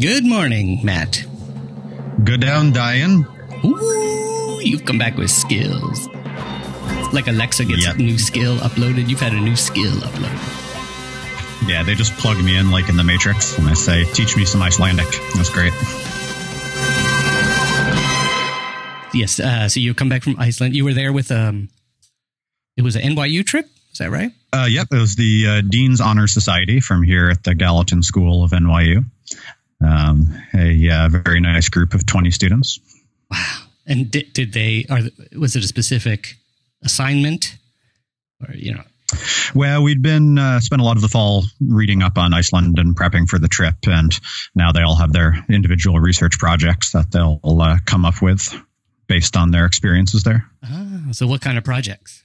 Good morning, Matt. Good down, Diane. Ooh, you've come back with skills. Like Alexa gets Yep. a new skill uploaded. You've had a new skill uploaded. Yeah, they just plug me in like in the Matrix, and I say, "Teach me some Icelandic." That's great. Yes. Uh, so you come back from Iceland. You were there with um, it was an NYU trip. Is that right? Uh, yep, it was the uh, Dean's Honor Society from here at the Gallatin School of NYU. Um, a uh, very nice group of twenty students. Wow. And did, did they? Are was it a specific assignment, or you know? Well, we'd been uh, spent a lot of the fall reading up on Iceland and prepping for the trip, and now they all have their individual research projects that they'll uh, come up with based on their experiences there. Ah, so what kind of projects?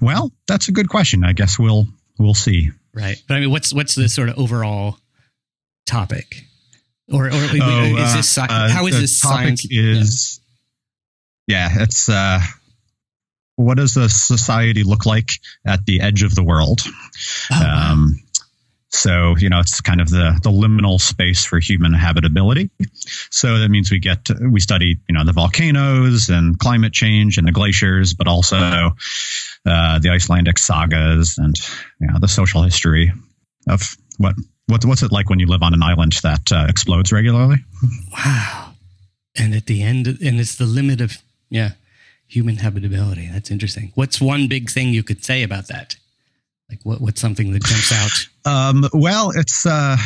Well, that's a good question. I guess we'll we'll see. Right. But I mean, what's what's the sort of overall topic? Or, or is Oh, this sci- uh, how is the this science? Is yeah, it's uh, what does the society look like at the edge of the world? Oh, wow. Um, so you know, it's kind of the the liminal space for human habitability. So that means we get to, we study you know the volcanoes and climate change and the glaciers, but also uh, the Icelandic sagas and you know the social history of what. What's what's it like when you live on an island that uh, explodes regularly? Wow. And at the end, and it's the limit of, yeah, human habitability. That's interesting. What's one big thing you could say about that? Like, what, what's something that jumps out? Um, well, it's uh,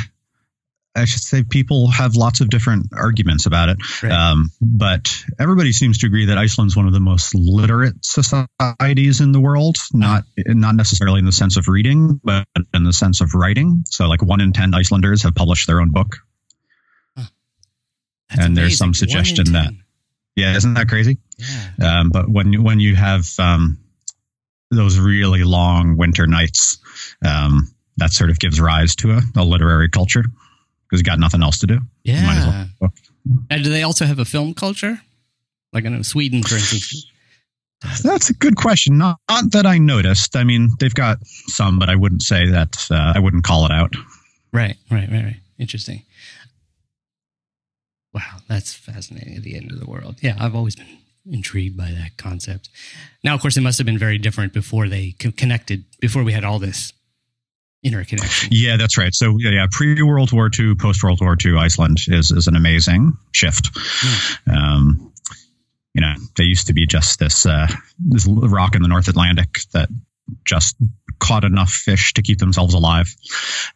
I should say people have lots of different arguments about it, Right. um, but everybody seems to agree that Iceland's one of the most literate societies in the world. Not not necessarily in the sense of reading, but in the sense of writing. So, like one in ten Icelanders have published their own book. And there's some amazing. One in suggestion that- Yeah, isn't that crazy? Yeah. Um, but when you- when you have um, those really long winter nights, um, that sort of gives rise to a, a literary culture because you got nothing else to do. You might as Yeah. well. And do they also have a film culture? Like I know Sweden, for instance. That's a good question. Not, not that I noticed. I mean, they've got some, but I wouldn't say that. Uh, I wouldn't call it out. Right, right, right, right. Interesting. Wow, that's fascinating. At the end of the world. Yeah, I've always been intrigued by that concept. Now, of course, it must have been very different before they co- connected, before we had all this interconnection. Yeah, that's right. So yeah, yeah pre World War II, post World War II, Iceland is is an amazing shift. Um, you know, they used to be just this uh, this rock in the North Atlantic that just caught enough fish to keep themselves alive,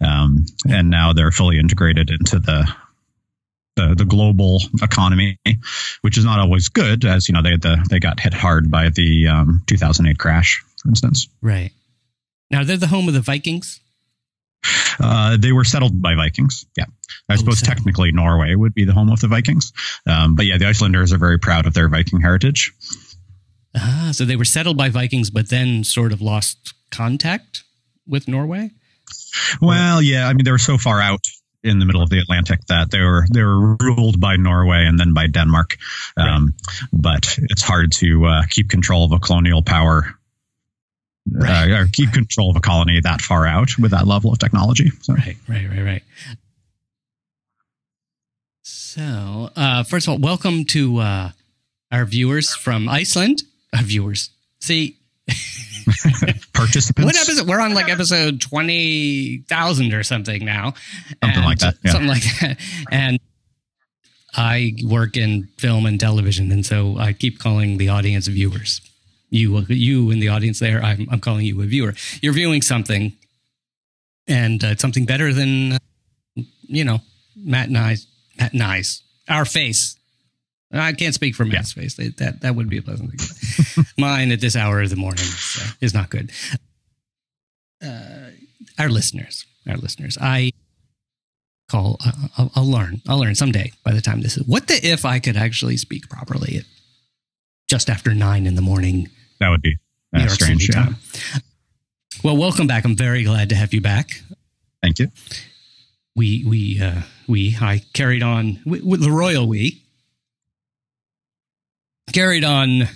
um, and now they're fully integrated into the the, the global economy, which is not always good, as you know they had the, they got hit hard by the um, 2008 crash, for instance. Right. Now they're the home of the Vikings. Uh, they were settled by Vikings. Yeah, I suppose technically Norway would be the home of the Vikings, um, but yeah, the Icelanders are very proud of their Viking heritage. Ah, so they were settled by Vikings, but then sort of lost contact with Norway. Well, yeah, I mean they were so far out in the middle of the Atlantic that they were they were ruled by Norway and then by Denmark, um, but it's hard to uh, keep control of a colonial power. Right. Uh, or keep control of a colony that far out with that level of technology. So. Right, right, right, right. So, uh, first of all, welcome to uh, our viewers from Iceland. Uh, viewers, see, Participants. what episode? We're on like episode twenty thousand or something now, Something like that, yeah. Something like that. And I work in film and television, and so I keep calling the audience viewers. You, you in the audience there, I'm, I'm calling you a viewer. You're viewing something, and uh, it's something better than, you know, Matt and I, Matt and I's, our face. I can't speak for Matt's face. That, that that would be a pleasant thing. Mine at this hour of the morning is, uh, is not good. Uh, our listeners, our listeners, I call. Uh, I'll, I'll learn. I'll learn someday. By the time this is, what the if I could actually speak properly just after nine in the morning That would be New uh, York strange. City time. Well, welcome back. I'm very glad to have you back. Thank you. We we uh, we I carried on with, with the royal we carried on uh,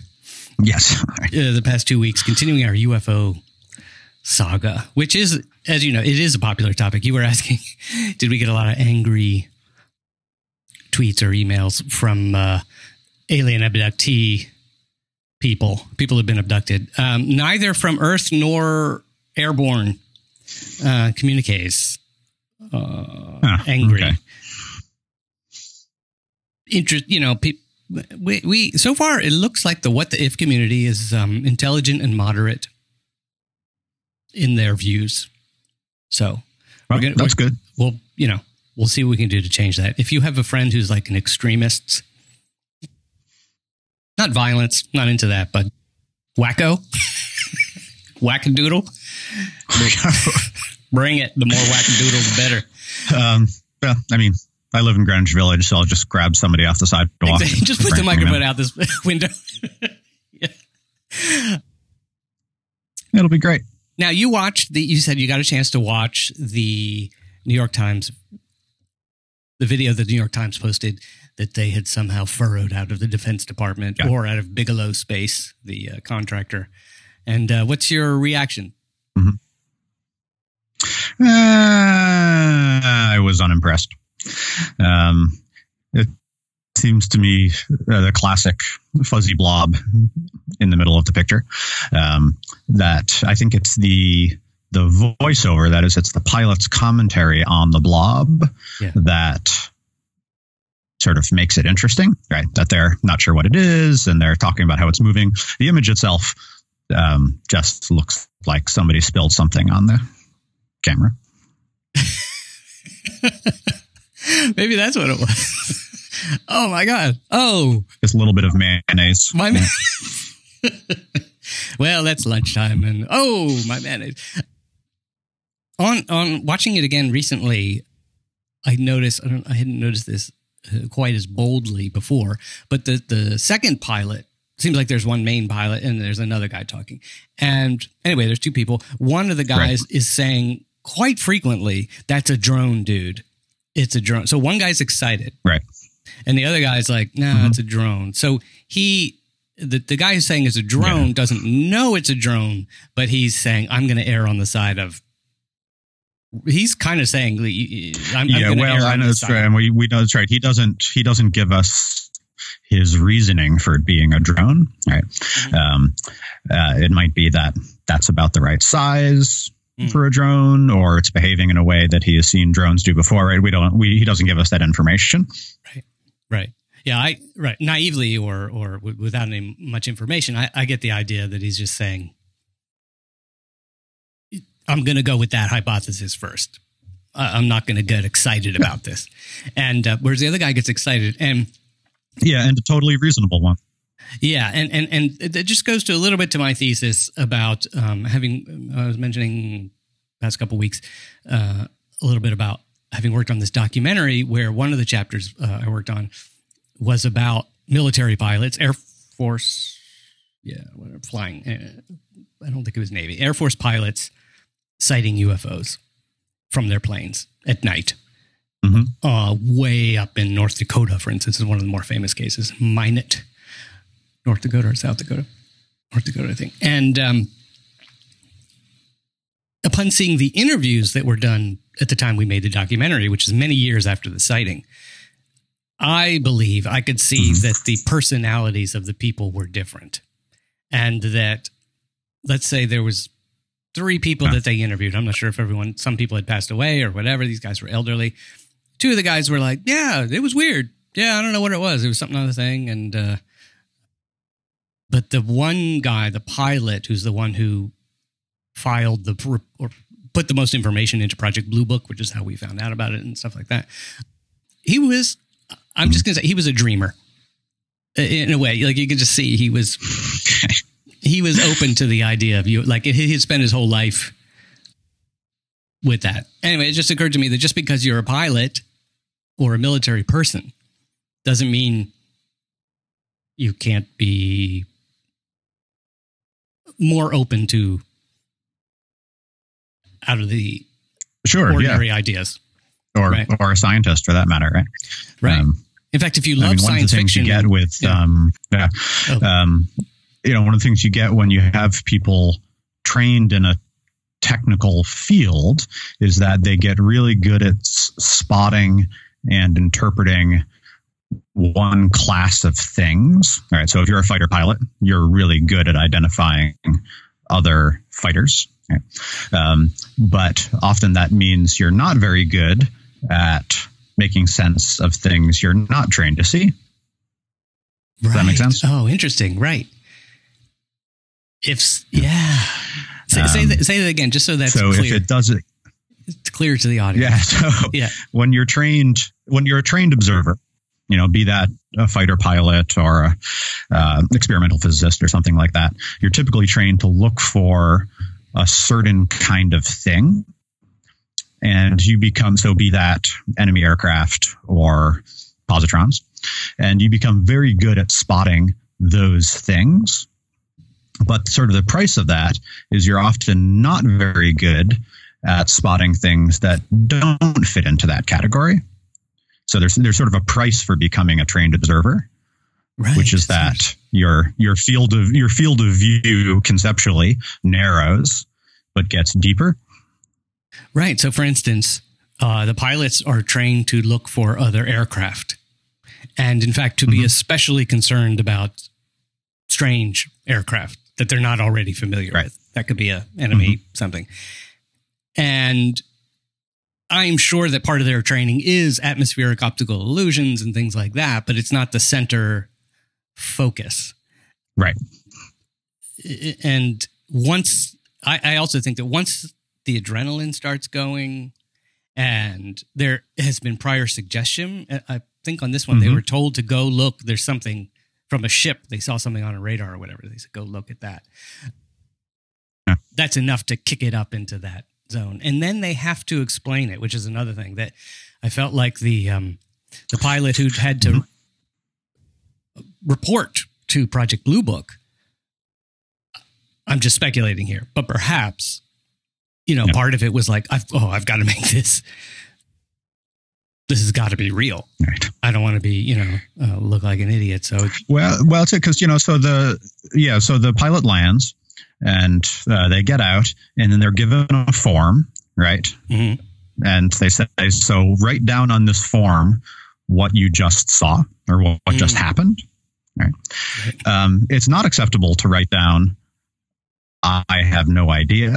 Yes. the past two weeks, continuing our UFO saga, which is, as you know, it is a popular topic. You were asking, did we get a lot of angry tweets or emails from uh, alien abductee people, people who've been abducted, um, neither from Earth nor airborne uh, communiques. Uh, angry. okay. Interest, you know, pe- we, we so far it looks like the what the if community is um, intelligent and moderate in their views. So Well, gonna- that's good. we'll you know we'll see what we can do to change that. If you have a friend who's like an extremist, not violence, not into that, but wacko, wackadoodle, bring it. The more wackadoodle, the better. um, well, I mean, I live in Greenwich Village, so I'll just grab somebody off the sidewalk. Exactly. Just put the microphone out this window. yeah. It'll be great. now you watched the. You said you got a chance to watch the New York Times, the video that the New York Times posted that they had somehow furrowed out of the Defense Department Yeah. or out of Bigelow Space, the uh, contractor. And uh, what's your reaction? Uh, I was unimpressed. Um, it seems to me uh, the classic fuzzy blob in the middle of the picture. Um, that I think it's the the voiceover that is it's the pilot's commentary on the blob Yeah. that sort of makes it interesting, right? That they're not sure what it is and they're talking about how it's moving. The image itself um, just looks like somebody spilled something on the camera. Maybe that's what it was. oh my god! Oh Just a little bit of mayonnaise. my man. well, that's lunchtime, and oh my mayonnaise. On on watching it again recently, I noticed I, don't, I hadn't noticed this quite as boldly before, but the the second pilot seems like there's one main pilot and there's another guy talking. And anyway, there's two people. One of the guys is saying quite frequently, "That's a drone, dude. It's a drone." So one guy's excited, Right. and the other guy's like, "No, Mhm. it's a drone." So he. The, the guy who's saying it's a drone Yeah. doesn't know it's a drone, but he's saying, I'm going to err on the side of he's kind of saying I'm, I'm yeah, well, I know the that's right. We, we know that's right. He doesn't he doesn't give us his reasoning for it being a drone. Right. Mhm. Um, uh, it might be that that's about the right size Mm. for a drone, or it's behaving in a way that he has seen drones do before. Right. We don't. We he doesn't give us that information. Right. Yeah. I right naively or or w- without any much information, I, I get the idea that he's just saying, "I'm going to go with that hypothesis first. Uh, I'm not going to get excited about this." And uh, whereas the other guy gets excited, and Yeah, and a totally reasonable one. Yeah, and and and it just goes to a little bit to my thesis about um, having. I was mentioning past couple weeks uh, a little bit about having worked on this documentary where one of the chapters uh, I worked on was about military pilots, Air Force, yeah, whatever, flying. Uh, I don't think it was Navy, Air Force pilots sighting UFOs from their planes at night. Mhm. Uh, way up in North Dakota, for instance, is one of the more famous cases. Minot, North Dakota or South Dakota, North Dakota, I think. And um, upon seeing the interviews that were done at the time we made the documentary, which is many years after the sighting, I believe I could see Mhm. that the personalities of the people were different, and that let's say there was three people Huh. that they interviewed. I'm not sure if everyone, some people had passed away or whatever. These guys were elderly. Two of the guys were like, "Yeah, it was weird. Yeah, I don't know what it was. It was something on the thing." And uh, but the one guy, the pilot, who's the one who filed the or put the most information into Project Blue Book, which is how we found out about it and stuff like that. He was, I'm just gonna say, he was a dreamer in a way. Like you could just see he was he was open to the idea of you. Like he had spent his whole life with that. Anyway, it just occurred to me that just because you're a pilot or a military person doesn't mean you can't be more open to out of the Sure. Yeah. ordinary ideas. Or right. or a scientist for that matter. Right. Right. Um, In fact, if you I love mean, one of the things fiction, you get with Yeah. um, yeah, Oh. um, you know, one of the things you get when you have people trained in a technical field is that they get really good at s- spotting and interpreting one class of things. All right. So if you're a fighter pilot, you're really good at identifying other fighters. Okay? Um, but often that means you're not very good at making sense of things you're not trained to see. Does right. that make sense? Oh, interesting. Right. If yeah, say, um, say, that, say that again, just so that's so clear. if it does it, it's clear to the audience. Yeah. So yeah. when you're trained, when you're a trained observer, you know, be that a fighter pilot or a uh, experimental physicist or something like that, you're typically trained to look for a certain kind of thing. And you become, so be that enemy aircraft or positrons, and you become very good at spotting those things. But sort of the price of that is you're often not very good at spotting things that don't fit into that category. So there's there's sort of a price for becoming a trained observer, right. which is that your your field of your field of view conceptually narrows but gets deeper. Right. So, for instance, uh, the pilots are trained to look for other aircraft, and in fact, to mm-hmm. be especially concerned about strange aircraft that they're not already familiar right. with. That could be a enemy mm-hmm. something, and I'm sure that part of their training is atmospheric optical illusions and things like that, but it's not the center focus. Right. And once, I, I also think that once the adrenaline starts going and there has been prior suggestion, I think on this one, mm-hmm. they were told to go look, there's something from a ship. They saw something on a radar or whatever. They said, go look at that. Yeah. That's enough to kick it up into that zone, and then they have to explain it, which is another thing that I felt like the um, the pilot who had to mm-hmm. report to Project Blue Book. I'm just speculating here, but perhaps you know, part of it was like, I've, oh, I've got to make this. This has got to be real. Right. I don't want to be, you know, uh, look like an idiot. So, well, well, it's because you know, so the yeah, so the pilot lands, and uh, they get out and then they're given a form, right? Mm-hmm. And they say, so write down on this form what you just saw or what, what mm. just happened. Right. right. Um, it's not acceptable to write down, I have no idea.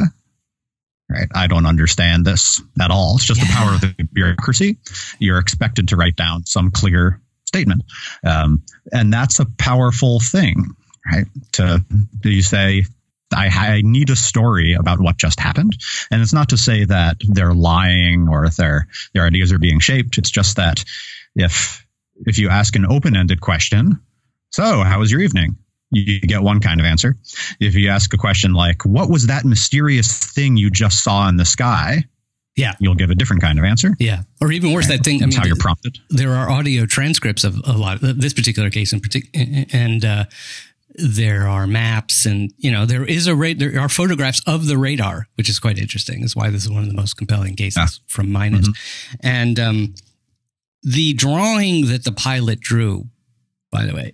Right. I don't understand this at all. It's just yeah. the power of the bureaucracy. You're expected to write down some clear statement. Um, and that's a powerful thing, right? To, do you say, I, I, need a story about what just happened. And it's not to say that they're lying or their their ideas are being shaped. It's just that if if you ask an open ended question, so how was your evening? You get one kind of answer. If you ask a question like, "What was that mysterious thing you just saw in the sky?" Yeah, you'll give a different kind of answer. Yeah, or even worse, that thing. That's I mean, how you're prompted. There are audio transcripts of a lot of this particular case in particular, and uh, there are maps and you know there is a ra- there are photographs of the radar which is quite interesting that's why this is one of the most compelling cases ah. from Minot mm-hmm. and um, the drawing that the pilot drew by the way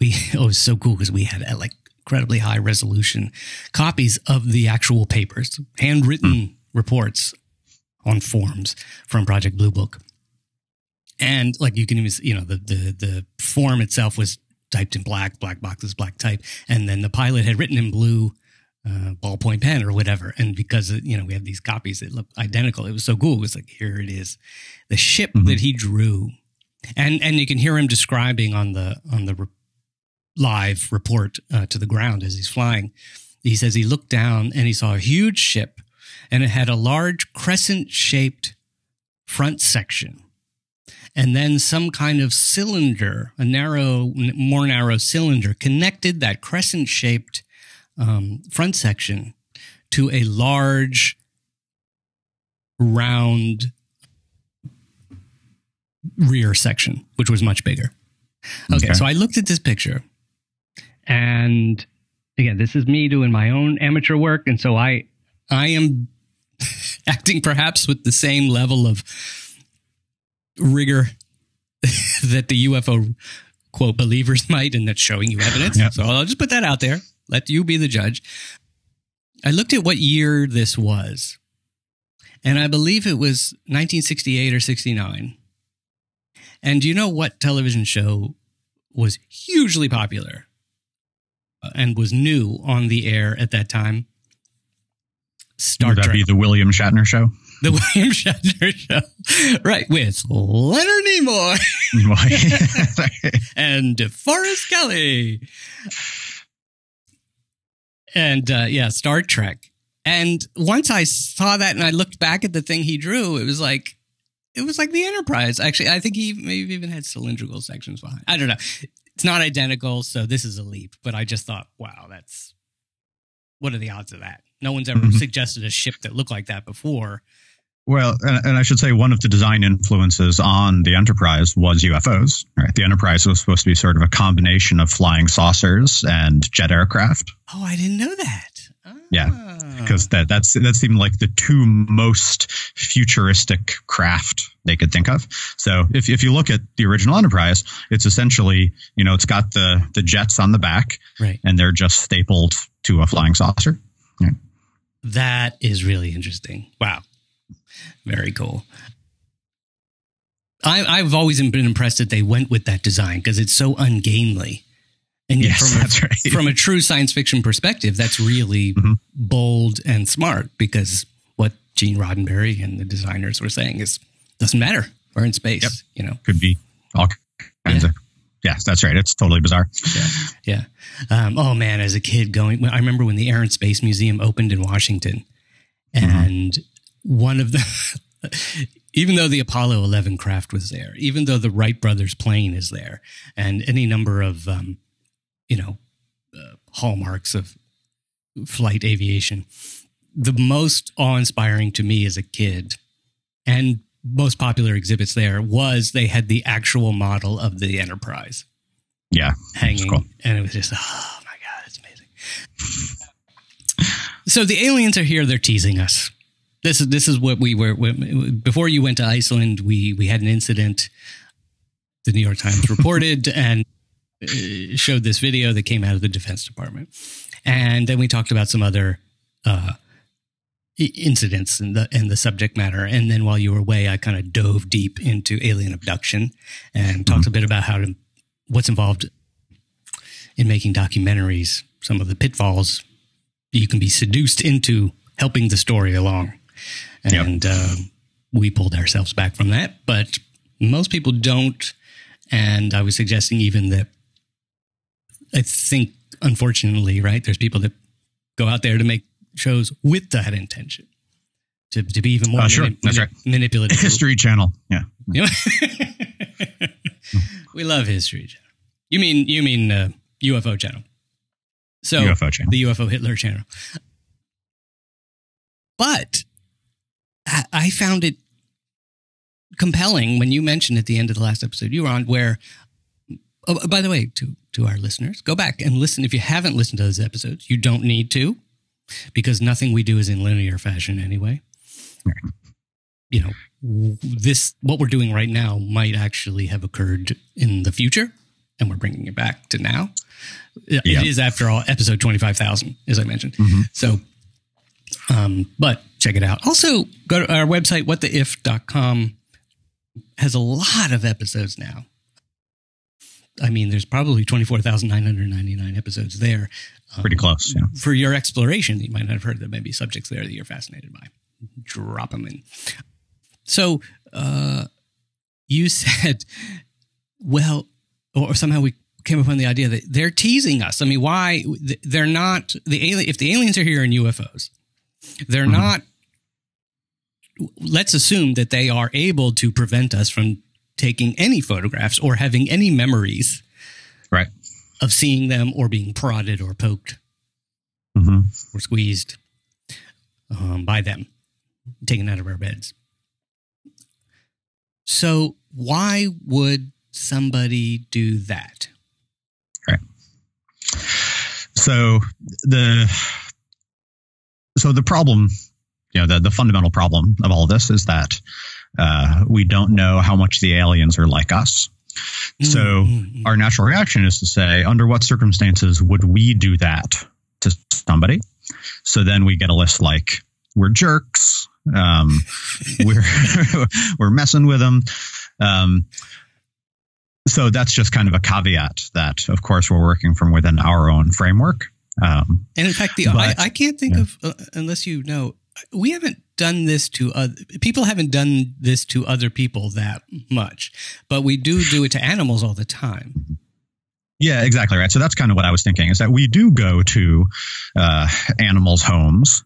we oh, it was so cool because we had uh, like incredibly high resolution copies of the actual papers handwritten mm. reports on forms from project blue book and like you can even you know the the the form itself was typed in black, black boxes, black type, and then the pilot had written in blue uh, ballpoint pen or whatever. And because you know we have these copies that look identical, it was so cool. It was like here it is, the ship mm-hmm. that he drew, and and you can hear him describing on the on the live report uh, to the ground as he's flying. He says he looked down and he saw a huge ship, and it had a large crescent shaped front section and then some kind of cylinder, a narrow, more narrow cylinder, connected that crescent shaped um, front section to a large, round rear section, which was much bigger. Okay, okay, so I looked at this picture, and again, this is me doing my own amateur work, and so I, I am acting perhaps with the same level of rigor that the UFO quote believers might, and that's showing you evidence. Yep. So I'll just put that out there. Let you be the judge. I looked at what year this was, and I believe it was 1968 or 69. And do you know what television show was hugely popular and was new on the air at that time? Star Would that Trek. be the William Shatner show? The William Shatner show, right? With Leonard Nimoy and DeForest Kelley, and uh, yeah, Star Trek. And once I saw that and I looked back at the thing he drew, it was like it was like the Enterprise. Actually, I think he maybe even had cylindrical sections behind. I don't know. It's not identical, so this is a leap. But I just thought, wow, that's what are the odds of that? No one's ever mm-hmm. suggested a ship that looked like that before. Well, and, and, I should say one of the design influences on the Enterprise was UFOs. Right, the Enterprise was supposed to be sort of a combination of flying saucers and jet aircraft. Oh, I didn't know that. Yeah, because that that's that seemed like the two most futuristic craft they could think of. So if if you look at the original Enterprise, it's essentially you know it's got the the jets on the back, right, and they're just stapled to a flying saucer. Yeah. That is really interesting. Wow, very cool. I, have always been impressed that they went with that design because it's so ungainly. And yes, from, that's right. from a true science fiction perspective, that's really mm-hmm. bold and smart because what Gene Roddenberry and the designers were saying is doesn't matter. We're in space. Yep. You know, could be all kinds yeah. of. Yes, that's right. It's totally bizarre. Yeah. yeah. Um, oh man, as a kid going, I remember when the Air and Space Museum opened in Washington, mm-hmm. and mm-hmm. one of the, even though the Apollo 11 craft was there, even though the Wright brothers plane is there, and any number of um, you know, uh, hallmarks of flight aviation. The most awe inspiring to me as a kid and most popular exhibits there was they had the actual model of the Enterprise. Yeah. Hanging. Cool. And it was just, oh my God, it's amazing. so the aliens are here. They're teasing us. This is, this is what we were, before you went to Iceland, we, we had an incident. The New York Times reported and uh, showed this video that came out of the Defense Department, and then we talked about some other uh, incidents in the in the subject matter. And then while you were away, I kind of dove deep into alien abduction and talked mm-hmm. a bit about how to what's involved in making documentaries, some of the pitfalls you can be seduced into helping the story along. And yep. uh, we pulled ourselves back from that, but most people don't. And I was suggesting even that I think, unfortunately, right, there's people that go out there to make shows with that intention to, to be even more uh, sure. mani- That's right. manipulative. History Channel. Yeah. we love History Channel. You mean, you mean uh, UFO Channel. So UFO channel. the UFO Hitler channel. But I found it compelling when you mentioned at the end of the last episode you were on where Oh, by the way, to to our listeners, go back and listen. If you haven't listened to those episodes, you don't need to, because nothing we do is in linear fashion anyway. Right. You know, this what we're doing right now might actually have occurred in the future, and we're bringing it back to now. Yeah. It is, after all, episode twenty five thousand, as I mentioned. Mm-hmm. So, um, but check it out. Also, go to our website, whattheif.com has a lot of episodes now I mean, there's probably 24,999 episodes there. Um, Pretty close. Yeah. For your exploration, you might not have heard there may be subjects there that you're fascinated by. Drop them in. So, uh, you said, well, or somehow we came upon the idea that they're teasing us. I mean, why? They're not the alien. If the aliens are here in UFOs, they're mm-hmm. not. Let's assume that they are able to prevent us from taking any photographs or having any memories right of seeing them or being prodded or poked mm-hmm. or squeezed um, by them taken out of our beds so why would somebody do that right so the so the problem you know the, the fundamental problem of all this is that uh, we don't know how much the aliens are like us. So mm-hmm. our natural reaction is to say, under what circumstances would we do that to somebody? So then we get a list like we're jerks, um, we're we're messing with them. Um, so that's just kind of a caveat that, of course, we're working from within our own framework. Um, and in fact, the but, I, I, can't think yeah. of uh, unless you know we haven't done this to other people haven't done this to other people that much, but we do do it to animals all the time. Yeah, exactly right. So that's kind of what I was thinking is that we do go to uh, animals' homes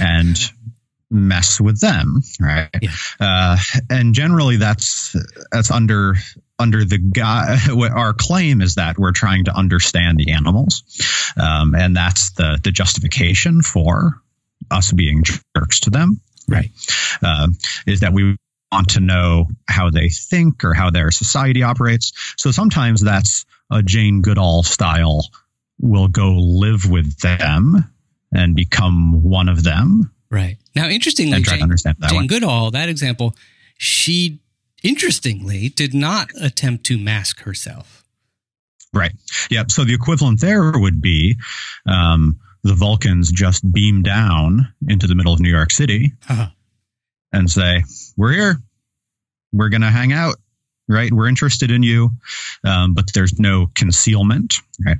and mess with them, right? Yeah. Uh, and generally, that's that's under under the guy. Our claim is that we're trying to understand the animals, um, and that's the the justification for us being jerks to them, right? Uh, is that we want to know how they think or how their society operates. So sometimes that's a Jane Goodall style. We'll go live with them and become one of them Right. Now, interestingly, and try Jane, to understand that Jane one. Goodall, that example, she interestingly did not attempt to mask herself. Right. Yeah. So the equivalent there would be um, the Vulcans just beam down into the middle of New York City uh-huh. and say, "We're here. We're going to hang out." Right. We're interested in you, um, but there's no concealment. Right.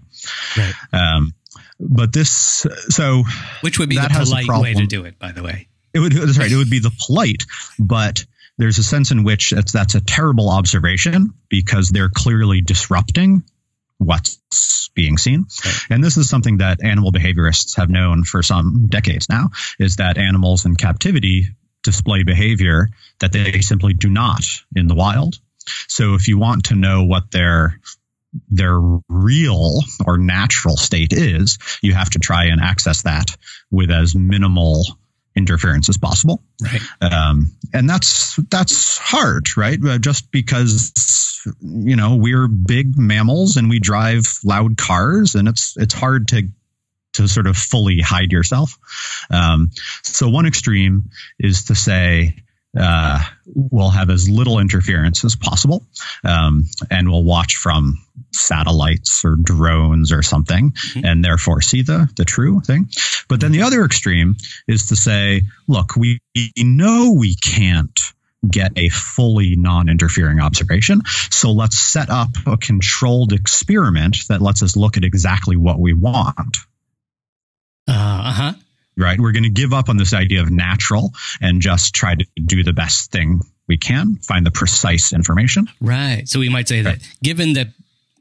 Right. Um, but this, so which would be the polite way to do it, by the way. It would. That's right. It would be the polite, but there's a sense in which that's, that's a terrible observation because they're clearly disrupting what's being seen. Right. And this is something that animal behaviorists have known for some decades now is that animals in captivity display behavior that they simply do not in the wild. So if you want to know what their their real or natural state is, you have to try and access that with as minimal interference as possible. Right. Um, and that's that's hard, right? Uh, just because you know we're big mammals and we drive loud cars, and it's it's hard to to sort of fully hide yourself. Um, so one extreme is to say uh, we'll have as little interference as possible, um, and we'll watch from satellites or drones or something, mm-hmm. and therefore see the the true thing. But then the other extreme is to say, look, we know we can't get a fully non-interfering observation. So let's set up a controlled experiment that lets us look at exactly what we want. Uh huh right? We're going to give up on this idea of natural and just try to do the best thing we can, find the precise information. Right. So we might say right. that given that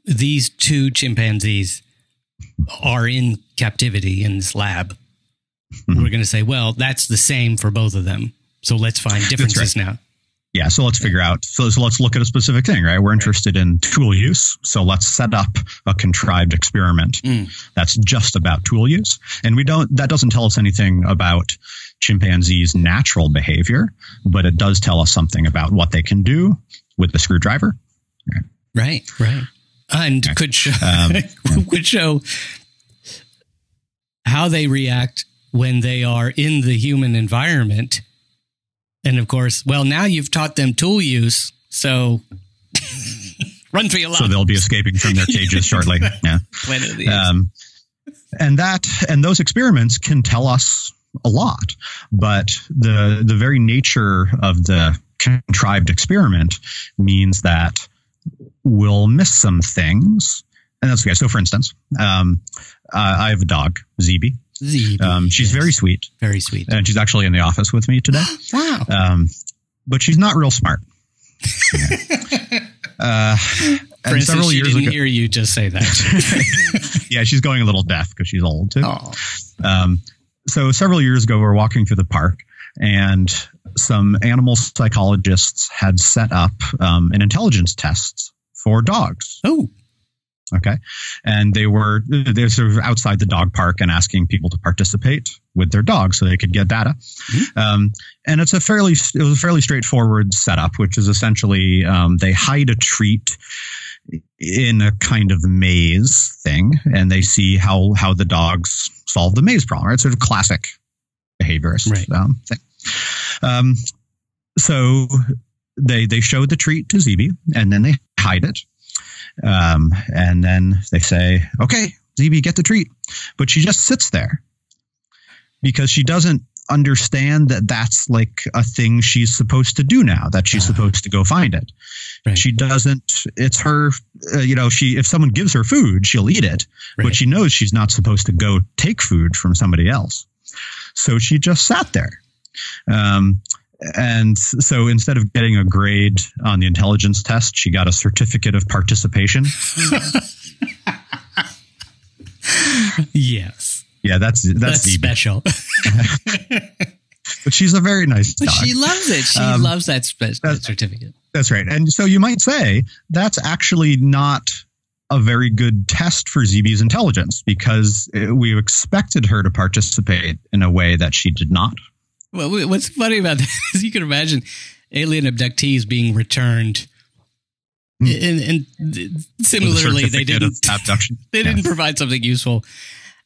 these two chimpanzees are in captivity in this lab, mm-hmm. we're going to say, well, that's the same for both of them. So let's find differences right. now. Yeah, so let's figure out. So, so, let's look at a specific thing, right? We're interested in tool use, so let's set up a contrived experiment mm. that's just about tool use, and we don't. That doesn't tell us anything about chimpanzees' natural behavior, but it does tell us something about what they can do with the screwdriver. Right, right, and okay. could show um, could show how they react when they are in the human environment and of course, well, now you've taught them tool use, so run for your life. So they'll be escaping from their cages shortly. Yeah. Um, and that and those experiments can tell us a lot, but the the very nature of the contrived experiment means that we'll miss some things. And that's okay. So, for instance, um, uh, I have a dog, Um, she's yes. very sweet. Very sweet. And she's actually in the office with me today. wow. Um, but she's not real smart. uh, and several years didn't ago, hear you just say that. yeah, she's going a little deaf because she's old too. Um, so several years ago, we were walking through the park, and some animal psychologists had set up um, an intelligence test for dogs. Oh. Okay. And they were, they're sort of outside the dog park and asking people to participate with their dog so they could get data. Mm-hmm. Um, and it's a fairly, it was a fairly straightforward setup, which is essentially um, they hide a treat in a kind of maze thing and they see how, how the dogs solve the maze problem, right? Sort of classic behaviorist right. um, thing. Um, so they, they show the treat to Zeeby and then they hide it um, and then they say, okay, Zeeby, get the treat. But she just sits there because she doesn't understand that that's like a thing she's supposed to do now that she's uh, supposed to go find it right. she doesn't it's her uh, you know she if someone gives her food she'll eat it right. but she knows she's not supposed to go take food from somebody else so she just sat there um, and so instead of getting a grade on the intelligence test she got a certificate of participation yes yeah, that's that's, that's special. but she's a very nice dog. But she loves it. She um, loves that, spe- that certificate. That's right. And so you might say that's actually not a very good test for ZB's intelligence because we expected her to participate in a way that she did not. Well, what's funny about that is you can imagine alien abductees being returned. Mm. And, and similarly, they didn't abduction. They didn't provide something useful,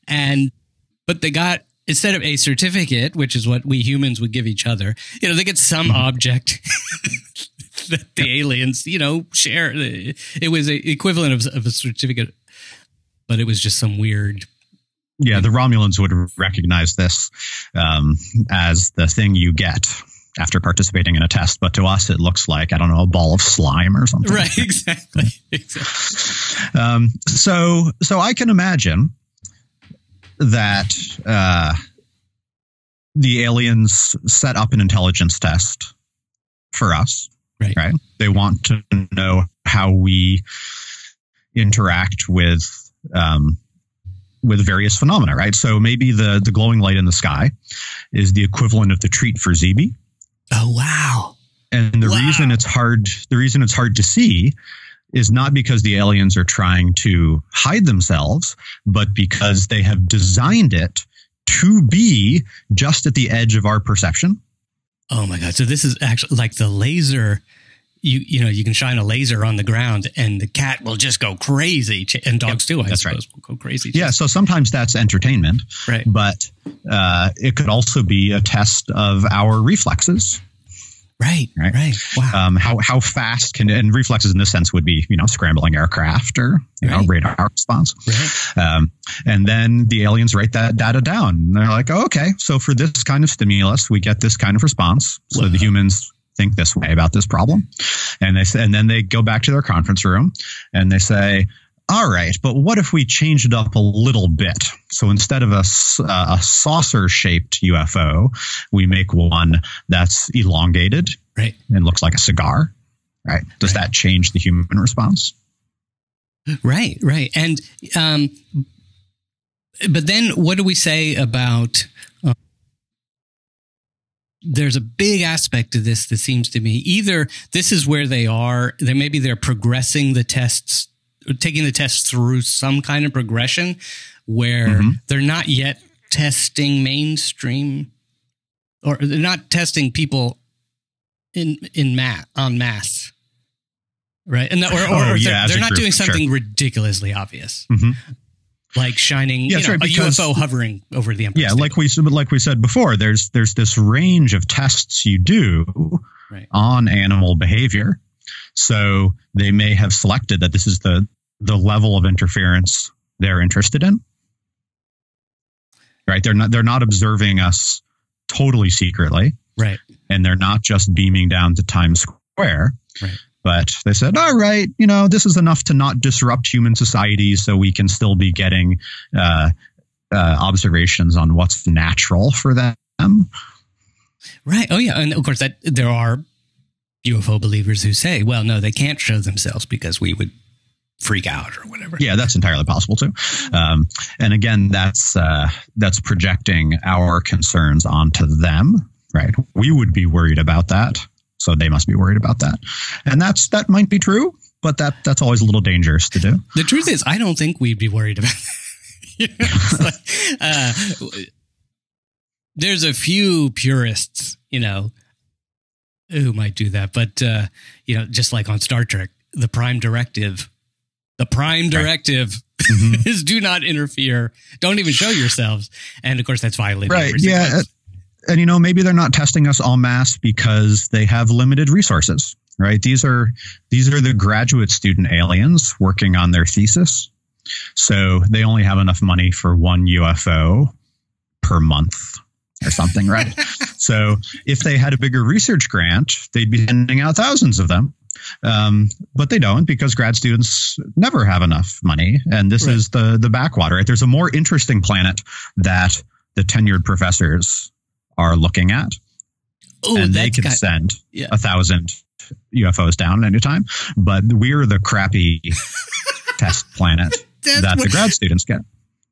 and but they got instead of a certificate, which is what we humans would give each other, you know, they get some mm-hmm. object that the aliens, you know, share. It was a equivalent of, of, a certificate, but it was just some weird. Yeah, the Romulans would recognize this um, as the thing you get after participating in a test, but to us it looks like I don't know a ball of slime or something. Right, exactly. exactly. Um, so, so I can imagine that uh, the aliens set up an intelligence test for us. Right. right. They want to know how we interact with um, with various phenomena. Right. So maybe the the glowing light in the sky is the equivalent of the treat for ZB. Oh wow! And the wow. reason it's hard the reason it's hard to see is not because the aliens are trying to hide themselves, but because they have designed it to be just at the edge of our perception. Oh my god! So this is actually like the laser. You you know you can shine a laser on the ground and the cat will just go crazy and dogs yep, too. I that's suppose right. will go crazy. Yeah. So sometimes that's entertainment, right? But uh, it could also be a test of our reflexes. Right, right, right. Wow. Um, how how fast can and reflexes in this sense would be you know scrambling aircraft or you right. know radar response. Right. Um, and then the aliens write that data down. And they're like, oh, okay, so for this kind of stimulus, we get this kind of response. So the humans think this way about this problem, and they say, and then they go back to their conference room and they say, all right, but what if we change it up a little bit? So instead of a, uh, a saucer shaped UFO, we make one that's elongated right. and looks like a cigar. Right. Does right. that change the human response? Right, right. And, um, but then what do we say about, there's a big aspect to this that seems to me either this is where they are, then maybe they're progressing the tests taking the tests through some kind of progression where mm-hmm. they're not yet testing mainstream or they're not testing people in in mass on mass right and the, or, or, oh, yeah, they're, they're not doing something sure. ridiculously obvious mm-hmm. Like shining yeah, you know, right, because, a UFO hovering over the Empire yeah State. like we like we said before there's there's this range of tests you do right. on animal behavior so they may have selected that this is the the level of interference they're interested in. Right? They're not they're not observing us totally secretly. Right. And they're not just beaming down to Times Square. Right. But they said, all right, you know, this is enough to not disrupt human society so we can still be getting uh, uh, observations on what's natural for them. Right. Oh, yeah. And of course, that there are UFO believers who say, well, no, they can't show themselves because we would freak out or whatever. Yeah, that's entirely possible too. Um, and again, that's uh, that's projecting our concerns onto them. Right? We would be worried about that, so they must be worried about that. And that's that might be true, but that that's always a little dangerous to do. The truth is, I don't think we'd be worried about. That. like, uh, there's a few purists, you know, who might do that, but uh, you know, just like on Star Trek, the Prime Directive the prime directive right. mm-hmm. is do not interfere. Don't even show yourselves. And of course, that's violated. Right. Yeah. And, you know, maybe they're not testing us en masse because they have limited resources, right? These are, these are the graduate student aliens working on their thesis. So they only have enough money for one UFO per month. or something, right? so if they had a bigger research grant, they'd be sending out thousands of them. Um, but they don't because grad students never have enough money, and this right. is the the backwater. Right? There's a more interesting planet that the tenured professors are looking at, Ooh, and they can got, send yeah. a thousand UFOs down anytime. But we're the crappy test planet that what, the grad students get.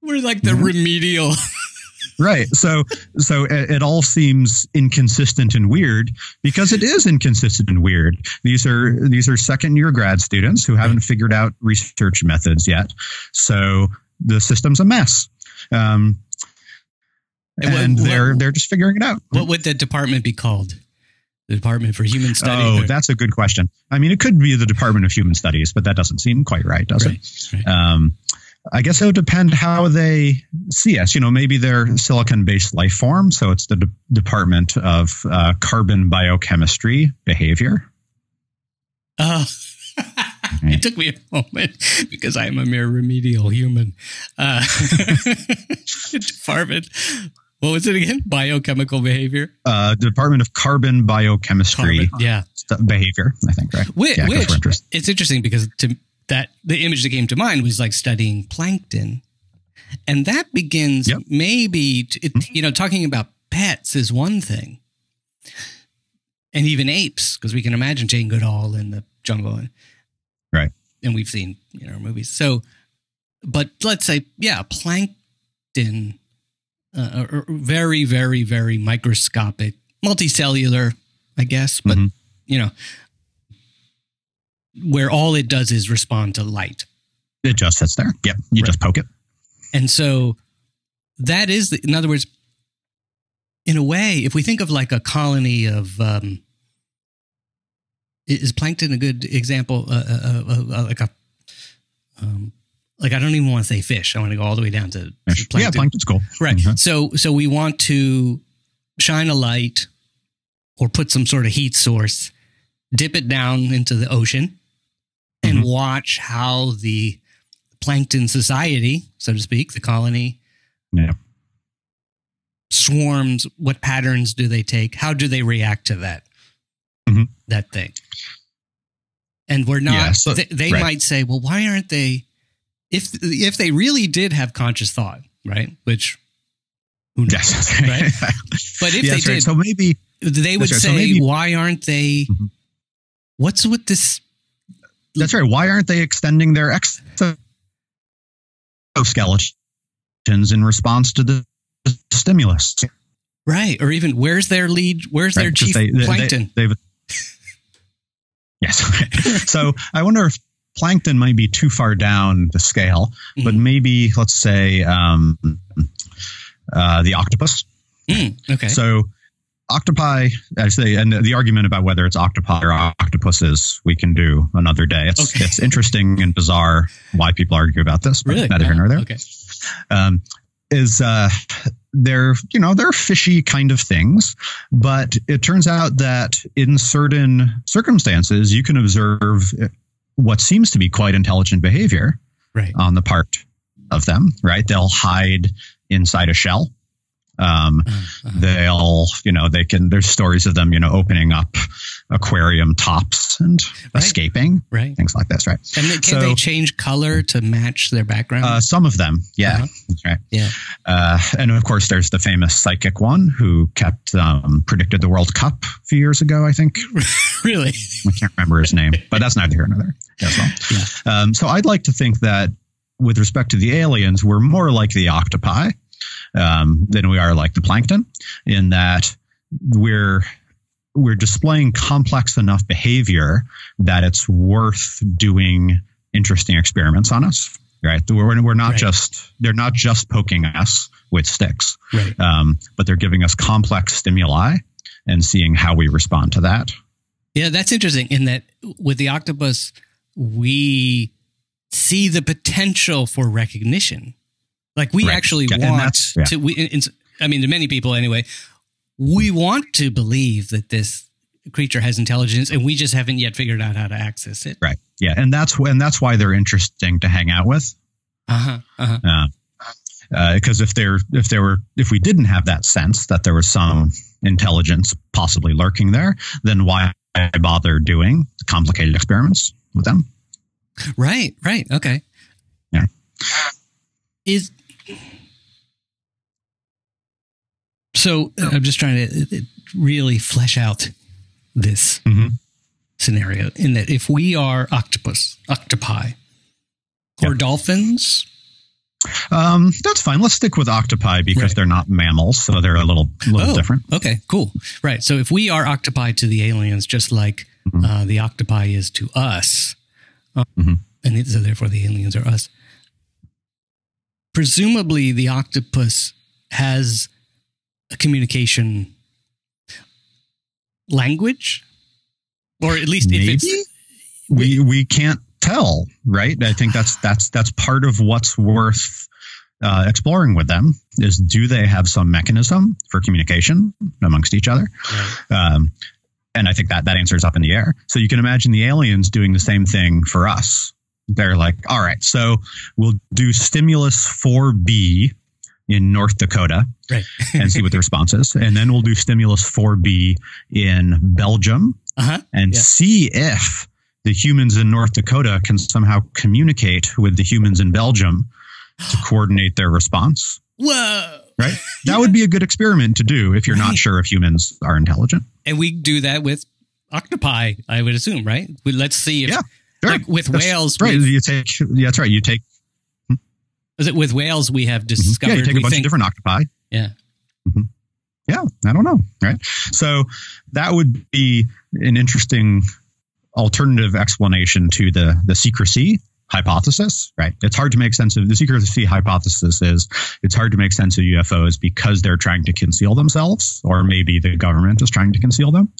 We're like the mm-hmm. remedial. right. So so it, it, all seems inconsistent and weird because it is inconsistent and weird. These are these are second year grad students who haven't figured out research methods yet. So the system's a mess. Um, and, what, they're they're just figuring it out. What would the department be called? The Department for Human Studies. Oh, that's a good question. I mean, it could be the Department of Human Studies, but that doesn't seem quite right, does right, it? Right. Um, I guess it would depend how they see us. You know, maybe they're silicon-based life form, so it's the De- Department of uh, Carbon Biochemistry Behavior. Oh. it took me a moment because I am a mere remedial human. Uh, department what was it again? Biochemical behavior. Uh, Department of Carbon Biochemistry. Carbon, yeah. Behavior, I think, right? Which, yeah, which it's interesting because to that the image that came to mind was like studying plankton, and that begins yep. maybe to, it, mm-hmm. you know talking about pets is one thing, and even apes because we can imagine Jane Goodall in the jungle, and, right? And we've seen you know movies. So, but let's say yeah, plankton uh, very, very, very microscopic, multicellular, I guess, but mm-hmm. you know, where all it does is respond to light. It just sits there. Yep. You right. just poke it. And so that is, the, in other words, in a way, if we think of like a colony of, um, is plankton a good example? Uh, uh, uh, uh like a um, like I don't even want to say fish. I want to go all the way down to plankton. Yeah, plankton's cool. Right. Mm-hmm. So so we want to shine a light or put some sort of heat source, dip it down into the ocean, and mm-hmm. watch how the plankton society, so to speak, the colony, yeah. swarms. What patterns do they take? How do they react to that? Mm-hmm. That thing. And we're not. Yeah, so, they, they right. might say, "Well, why aren't they?" If if they really did have conscious thought, right? Which who knows, yes, right? but if they did, so maybe they would say, so maybe, "Why aren't they? Mm-hmm. What's with this?" That's right. Why aren't they extending their exoskeletons in response to the stimulus? Right, or even where's their lead? Where's right, their chief they, plankton? They, yes. so I wonder if plankton might be too far down the scale, mm. but maybe let's say um, uh, the octopus. Mm, okay. So octopi, I say, and the argument about whether it's octopi or octopuses, we can do another day. It's okay. it's interesting and bizarre why people argue about this. But really? Neither here nor there. Okay. Um, is uh, they're you know they're fishy kind of things, but it turns out that in certain circumstances you can observe what seems to be quite intelligent behavior right. on the part of them, right? They'll hide inside a shell. Um, uh-huh. They'll, you know, they can, there's stories of them, you know, opening up aquarium tops and right. escaping, right? Things like this, right? And can so, they change color to match their background? Uh, some of them, yeah, uh-huh. right. Yeah. Uh, and of course, there's the famous psychic one who kept um, predicted the World Cup a few years ago, I think. really? I can't remember his name, but that's neither here nor there. well. Yeah. Um, so I'd like to think that with respect to the aliens, we're more like the octopi um, than we are like the plankton in that we're we're displaying complex enough behavior that it's worth doing interesting experiments on us right we're, we're not right. just they're not just poking us with sticks right. um, but they're giving us complex stimuli and seeing how we respond to that yeah that's interesting in that with the octopus we see the potential for recognition like we right. actually yeah, want yeah. to. We, in, I mean, to many people anyway, we want to believe that this creature has intelligence, and we just haven't yet figured out how to access it. Right. Yeah, and that's and that's why they're interesting to hang out with. Uh-huh. Uh-huh. Uh, because if there if there were if we didn't have that sense that there was some intelligence possibly lurking there, then why bother doing complicated experiments with them? Right, right, okay. Yeah. Is so I'm just trying to uh, really flesh out this Mhm. scenario in that if we are octopus, octopi, or Yeah. dolphins, Um, that's fine. Let's stick with octopi because Right. they're not mammals, so they're a little little Oh, different. Okay, cool. Right. So if we are octopi to the aliens, just like Mhm. uh, the octopi is to us, uh, Mhm. and so therefore the aliens are us, presumably the octopus has a communication language, or at least if Maybe it's we we can't tell, right? I think that's that's that's part of what's worth uh, exploring with them is do they have some mechanism for communication amongst each other? Um, and I think that that answer is up in the air. So you can imagine the aliens doing the same thing for us. They're like, all right, so we'll do stimulus 4B in North Dakota right. and see what the response is. And then we'll do stimulus 4B in Belgium uh huh. and Yeah. see if the humans in North Dakota can somehow communicate with the humans in Belgium to coordinate their response. Whoa. Right? That would be a good experiment to do if you're Right. not sure if humans are intelligent. And we do that with octopi, I would assume, right? We, let's see if Yeah, Sure. like with That's whales, right. You take, yeah, that's right. You take, is it with whales we have discovered yeah, you take a bunch think of different octopi. Yeah. Mhm. Yeah, I don't know. Right. So that would be an interesting alternative explanation to the the secrecy hypothesis, right? It's hard to make sense of the secrecy hypothesis is it's hard to make sense of UFOs because they're trying to conceal themselves, or maybe the government is trying to conceal them.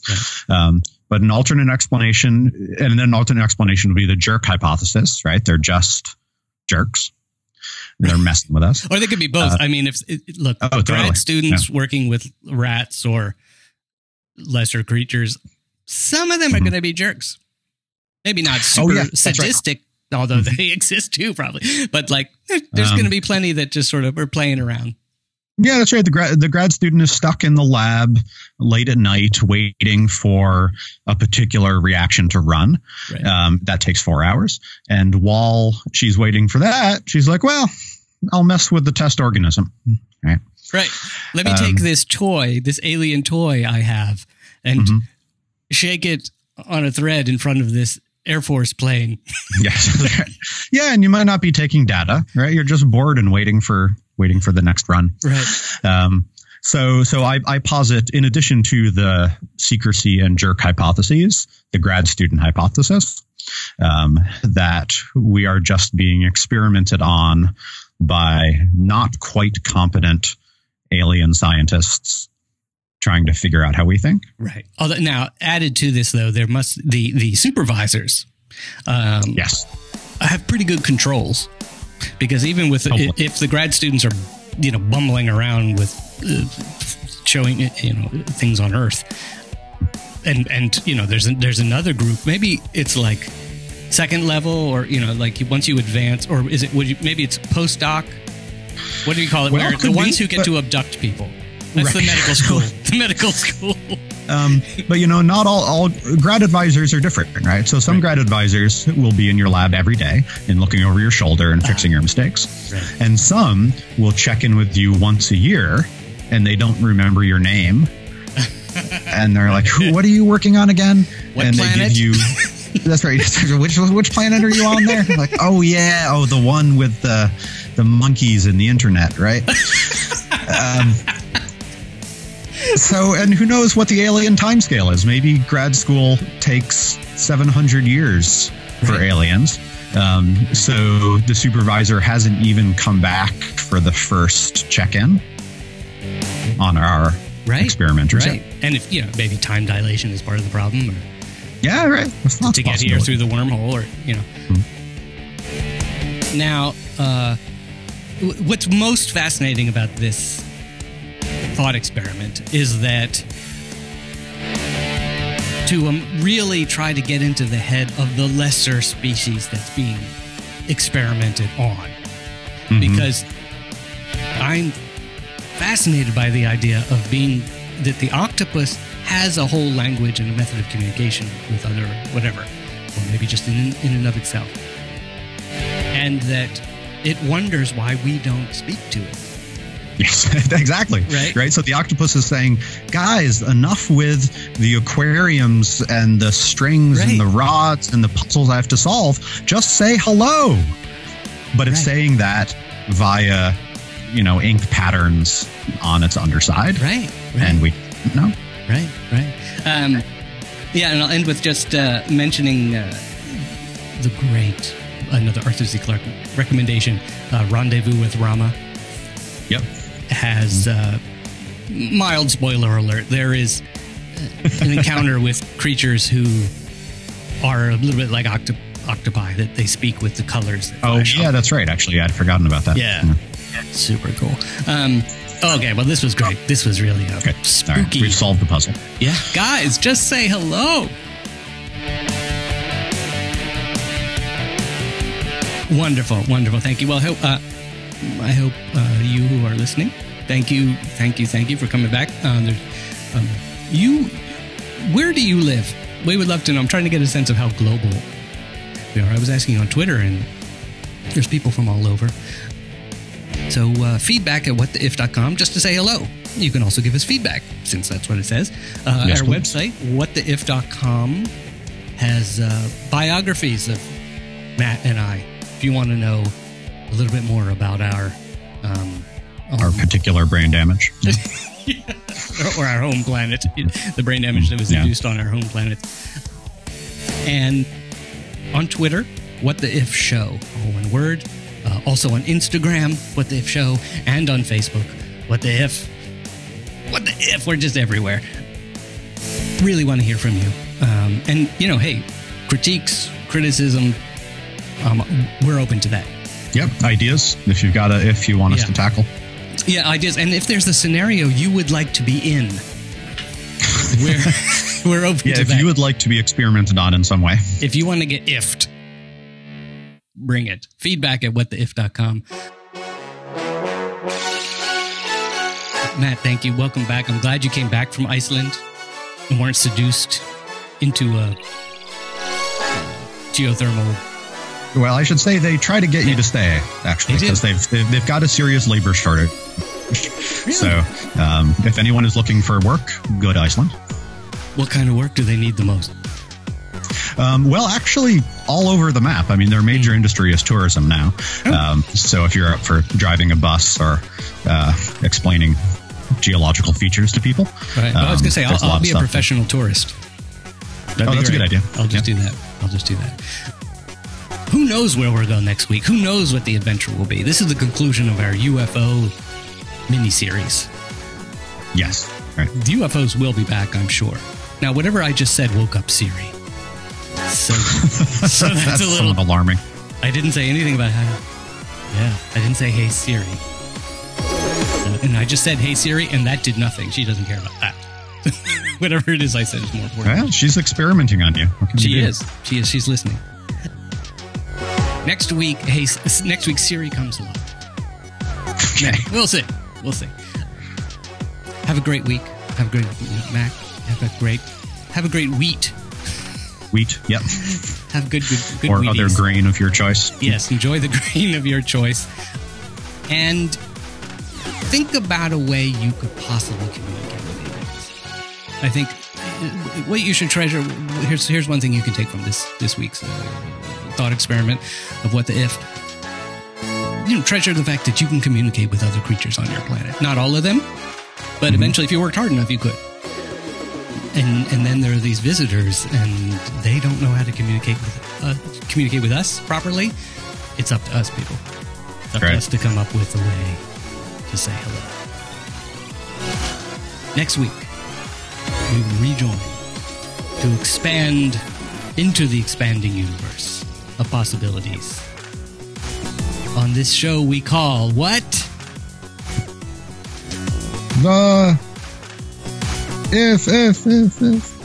Um, but an alternate explanation, and then an alternate explanation would be the jerk hypothesis, right? They're just jerks. They're messing with us. Or they could be both. Uh, I mean, if it, look, oh, grad totally. students working with rats or lesser creatures, some of them are Mhm. going to be jerks. Maybe not super Oh, yeah, that's right. sadistic, although they exist too, probably. But like, there- there's Um, going to be plenty that just sort of are playing around. Yeah, that's right. The grad the grad student is stuck in the lab late at night, waiting for a particular reaction to run. Right. Um, that takes four hours, and while she's waiting for that, she's like, "Well, I'll mess with the test organism." right. Right. Let me um, take this toy, this alien toy I have, and Mhm. shake it on a thread in front of this Air Force plane. Yes, yeah, and you might not be taking data, right? You're just bored and waiting for waiting for the next run. Right. Um, so, so I, I posit, in addition to the secrecy and jerk hypotheses, the grad student hypothesis, um, that we are just being experimented on by not quite competent alien scientists trying to figure out how we think. Right. Although now added to this though, there must the the supervisors um, Yes. have pretty good controls because even with Hopefully. if the grad students are you know bumbling around with uh, showing you know things on Earth, and and you know there's there's another group maybe it's like second level or you know like once you advance or is it would you maybe it's postdoc what do you call it Well, it the ones be, who get but- to abduct people that's the medical school the medical school Um, but you know, not all, all grad advisors are different, right? So some Right. grad advisors will be in your lab every day and looking over your shoulder and fixing your mistakes. Right. And some will check in with you once a year and they don't remember your name. and they're like, Who, what are you working on again? What and planet? they give you That's right. which which planet are you on there? Like, oh yeah, oh the one with the the monkeys and the internet, right? um, so, and who knows what the alien timescale is? Maybe grad school takes 700 years for Right. aliens. Um, so the supervisor hasn't even come back for the first check-in on our right experimenters. right and if you know maybe time dilation is part of the problem or Yeah, right. That's not to get here through the wormhole or you know now uh what's most fascinating about this thought experiment is that to um, really try to get into the head of the lesser species that's being experimented on Mhm. because I'm fascinated by the idea of being that the octopus has a whole language and a method of communication with other whatever, or maybe just in, in and of itself, and that it wonders why we don't speak to it. Yes, exactly. Right. Right. So the octopus is saying, guys, enough with the aquariums and the strings Right. and the rods and the puzzles I have to solve. Just say hello. But it's Right. saying that via, you know, ink patterns on its underside. Right. Right. And we no. Right, right. Um, yeah, and I'll end with just uh, mentioning uh, the great, another Arthur C. Clarke recommendation, uh, Rendezvous with Rama, Yep. Has, uh, mild spoiler alert, there is an encounter with creatures who are a little bit like octo- octopi, that they speak with the colors. that Oh yeah, that's right. Actually, I'd forgotten about that. Yeah. Super cool. Um, okay, well, this was great. This was really uh, Okay. All right. spooky. We've solved the puzzle. Yeah, guys, just say hello. Wonderful, wonderful. Thank you. Well, uh, I hope uh, you who are listening, thank you, thank you, thank you for coming back. Um, um, you, where do you live? We would love to know. I'm trying to get a sense of how global we are. I was asking on Twitter, and there's people from all over. So uh, feedback at whattheif.com just to say hello. You can also give us feedback since that's what it says. Uh, Yes, our please. website, whattheif.com, has uh, biographies of Matt and I. If you want to know a little bit more about our um, Our particular brain damage. or our home planet, the brain damage that was Yeah. induced on our home planet. And on Twitter, What the If Show, all one word. Uh, also on Instagram, What the If Show, and on Facebook, What the If. What the If? We're just everywhere. Really want to hear from you. Um, and, you know, hey, critiques, criticism, um, we're open to that. Yep. Ideas. If you've got a, if you want us Yeah. to tackle. Yeah, ideas. And if there's a scenario you would like to be in, we're, we're open Yeah. to If that. you would like to be experimented on in some way. If you want to get ifed, bring it. Feedback at whattheif.com. Matt, thank you. Welcome back. I'm glad you came back from Iceland and weren't seduced into a geothermal. Well, I should say they try to get you to stay, actually, because they've, they've they've got a serious labor shortage. Really? So, um, if anyone is looking for work, go to Iceland. What kind of work do they need the most? Um, well, actually, all over the map. I mean, their Hmm. major industry is tourism now. Oh. Um, so, if you're up for driving a bus or uh, explaining geological features to people, Right. well, I was um, going to say, I'll, there's a lot I'll be a professional tourist. That'd Oh, be that's a good idea. I'll just do that. I'll just do that. Who knows where we'll go next week? Who knows what the adventure will be? This is the conclusion of our UFO miniseries. Yes. Right. The UFOs will be back, I'm sure. Now, whatever I just said woke up Siri. So, so that's, That's a little. alarming. I didn't say anything about how. Yeah, I didn't say "Hey Siri," Uh, and I just said "Hey Siri," and that did nothing. She doesn't care about that. Whatever it is I said is more important. Well, she's experimenting on you. What can you She do? is. She is. She's listening. Next week, hey, next week Siri comes along. Okay. We'll see. We'll see. Have a great week. Have a great Mac. Have a great. Have a great wheat. Wheat. Yep. Have good, good, good or Wheaties. other grain of your choice. Yes, enjoy the grain of your choice. And think about a way you could possibly communicate with aliens. I think uh, what you should treasure here's here's one thing you can take from this this week's uh, thought experiment of what the if you know treasure the fact that you can communicate with other creatures on your planet. Not all of them, but eventually if you worked hard enough you could. And and then there are these visitors and they don't know how to communicate with uh, communicate with us properly. It's up to us people. It's up Right. to us to come up with a way to say hello. Next week, we will rejoin to expand into the expanding universe of possibilities. On this show, we call what? The if if if if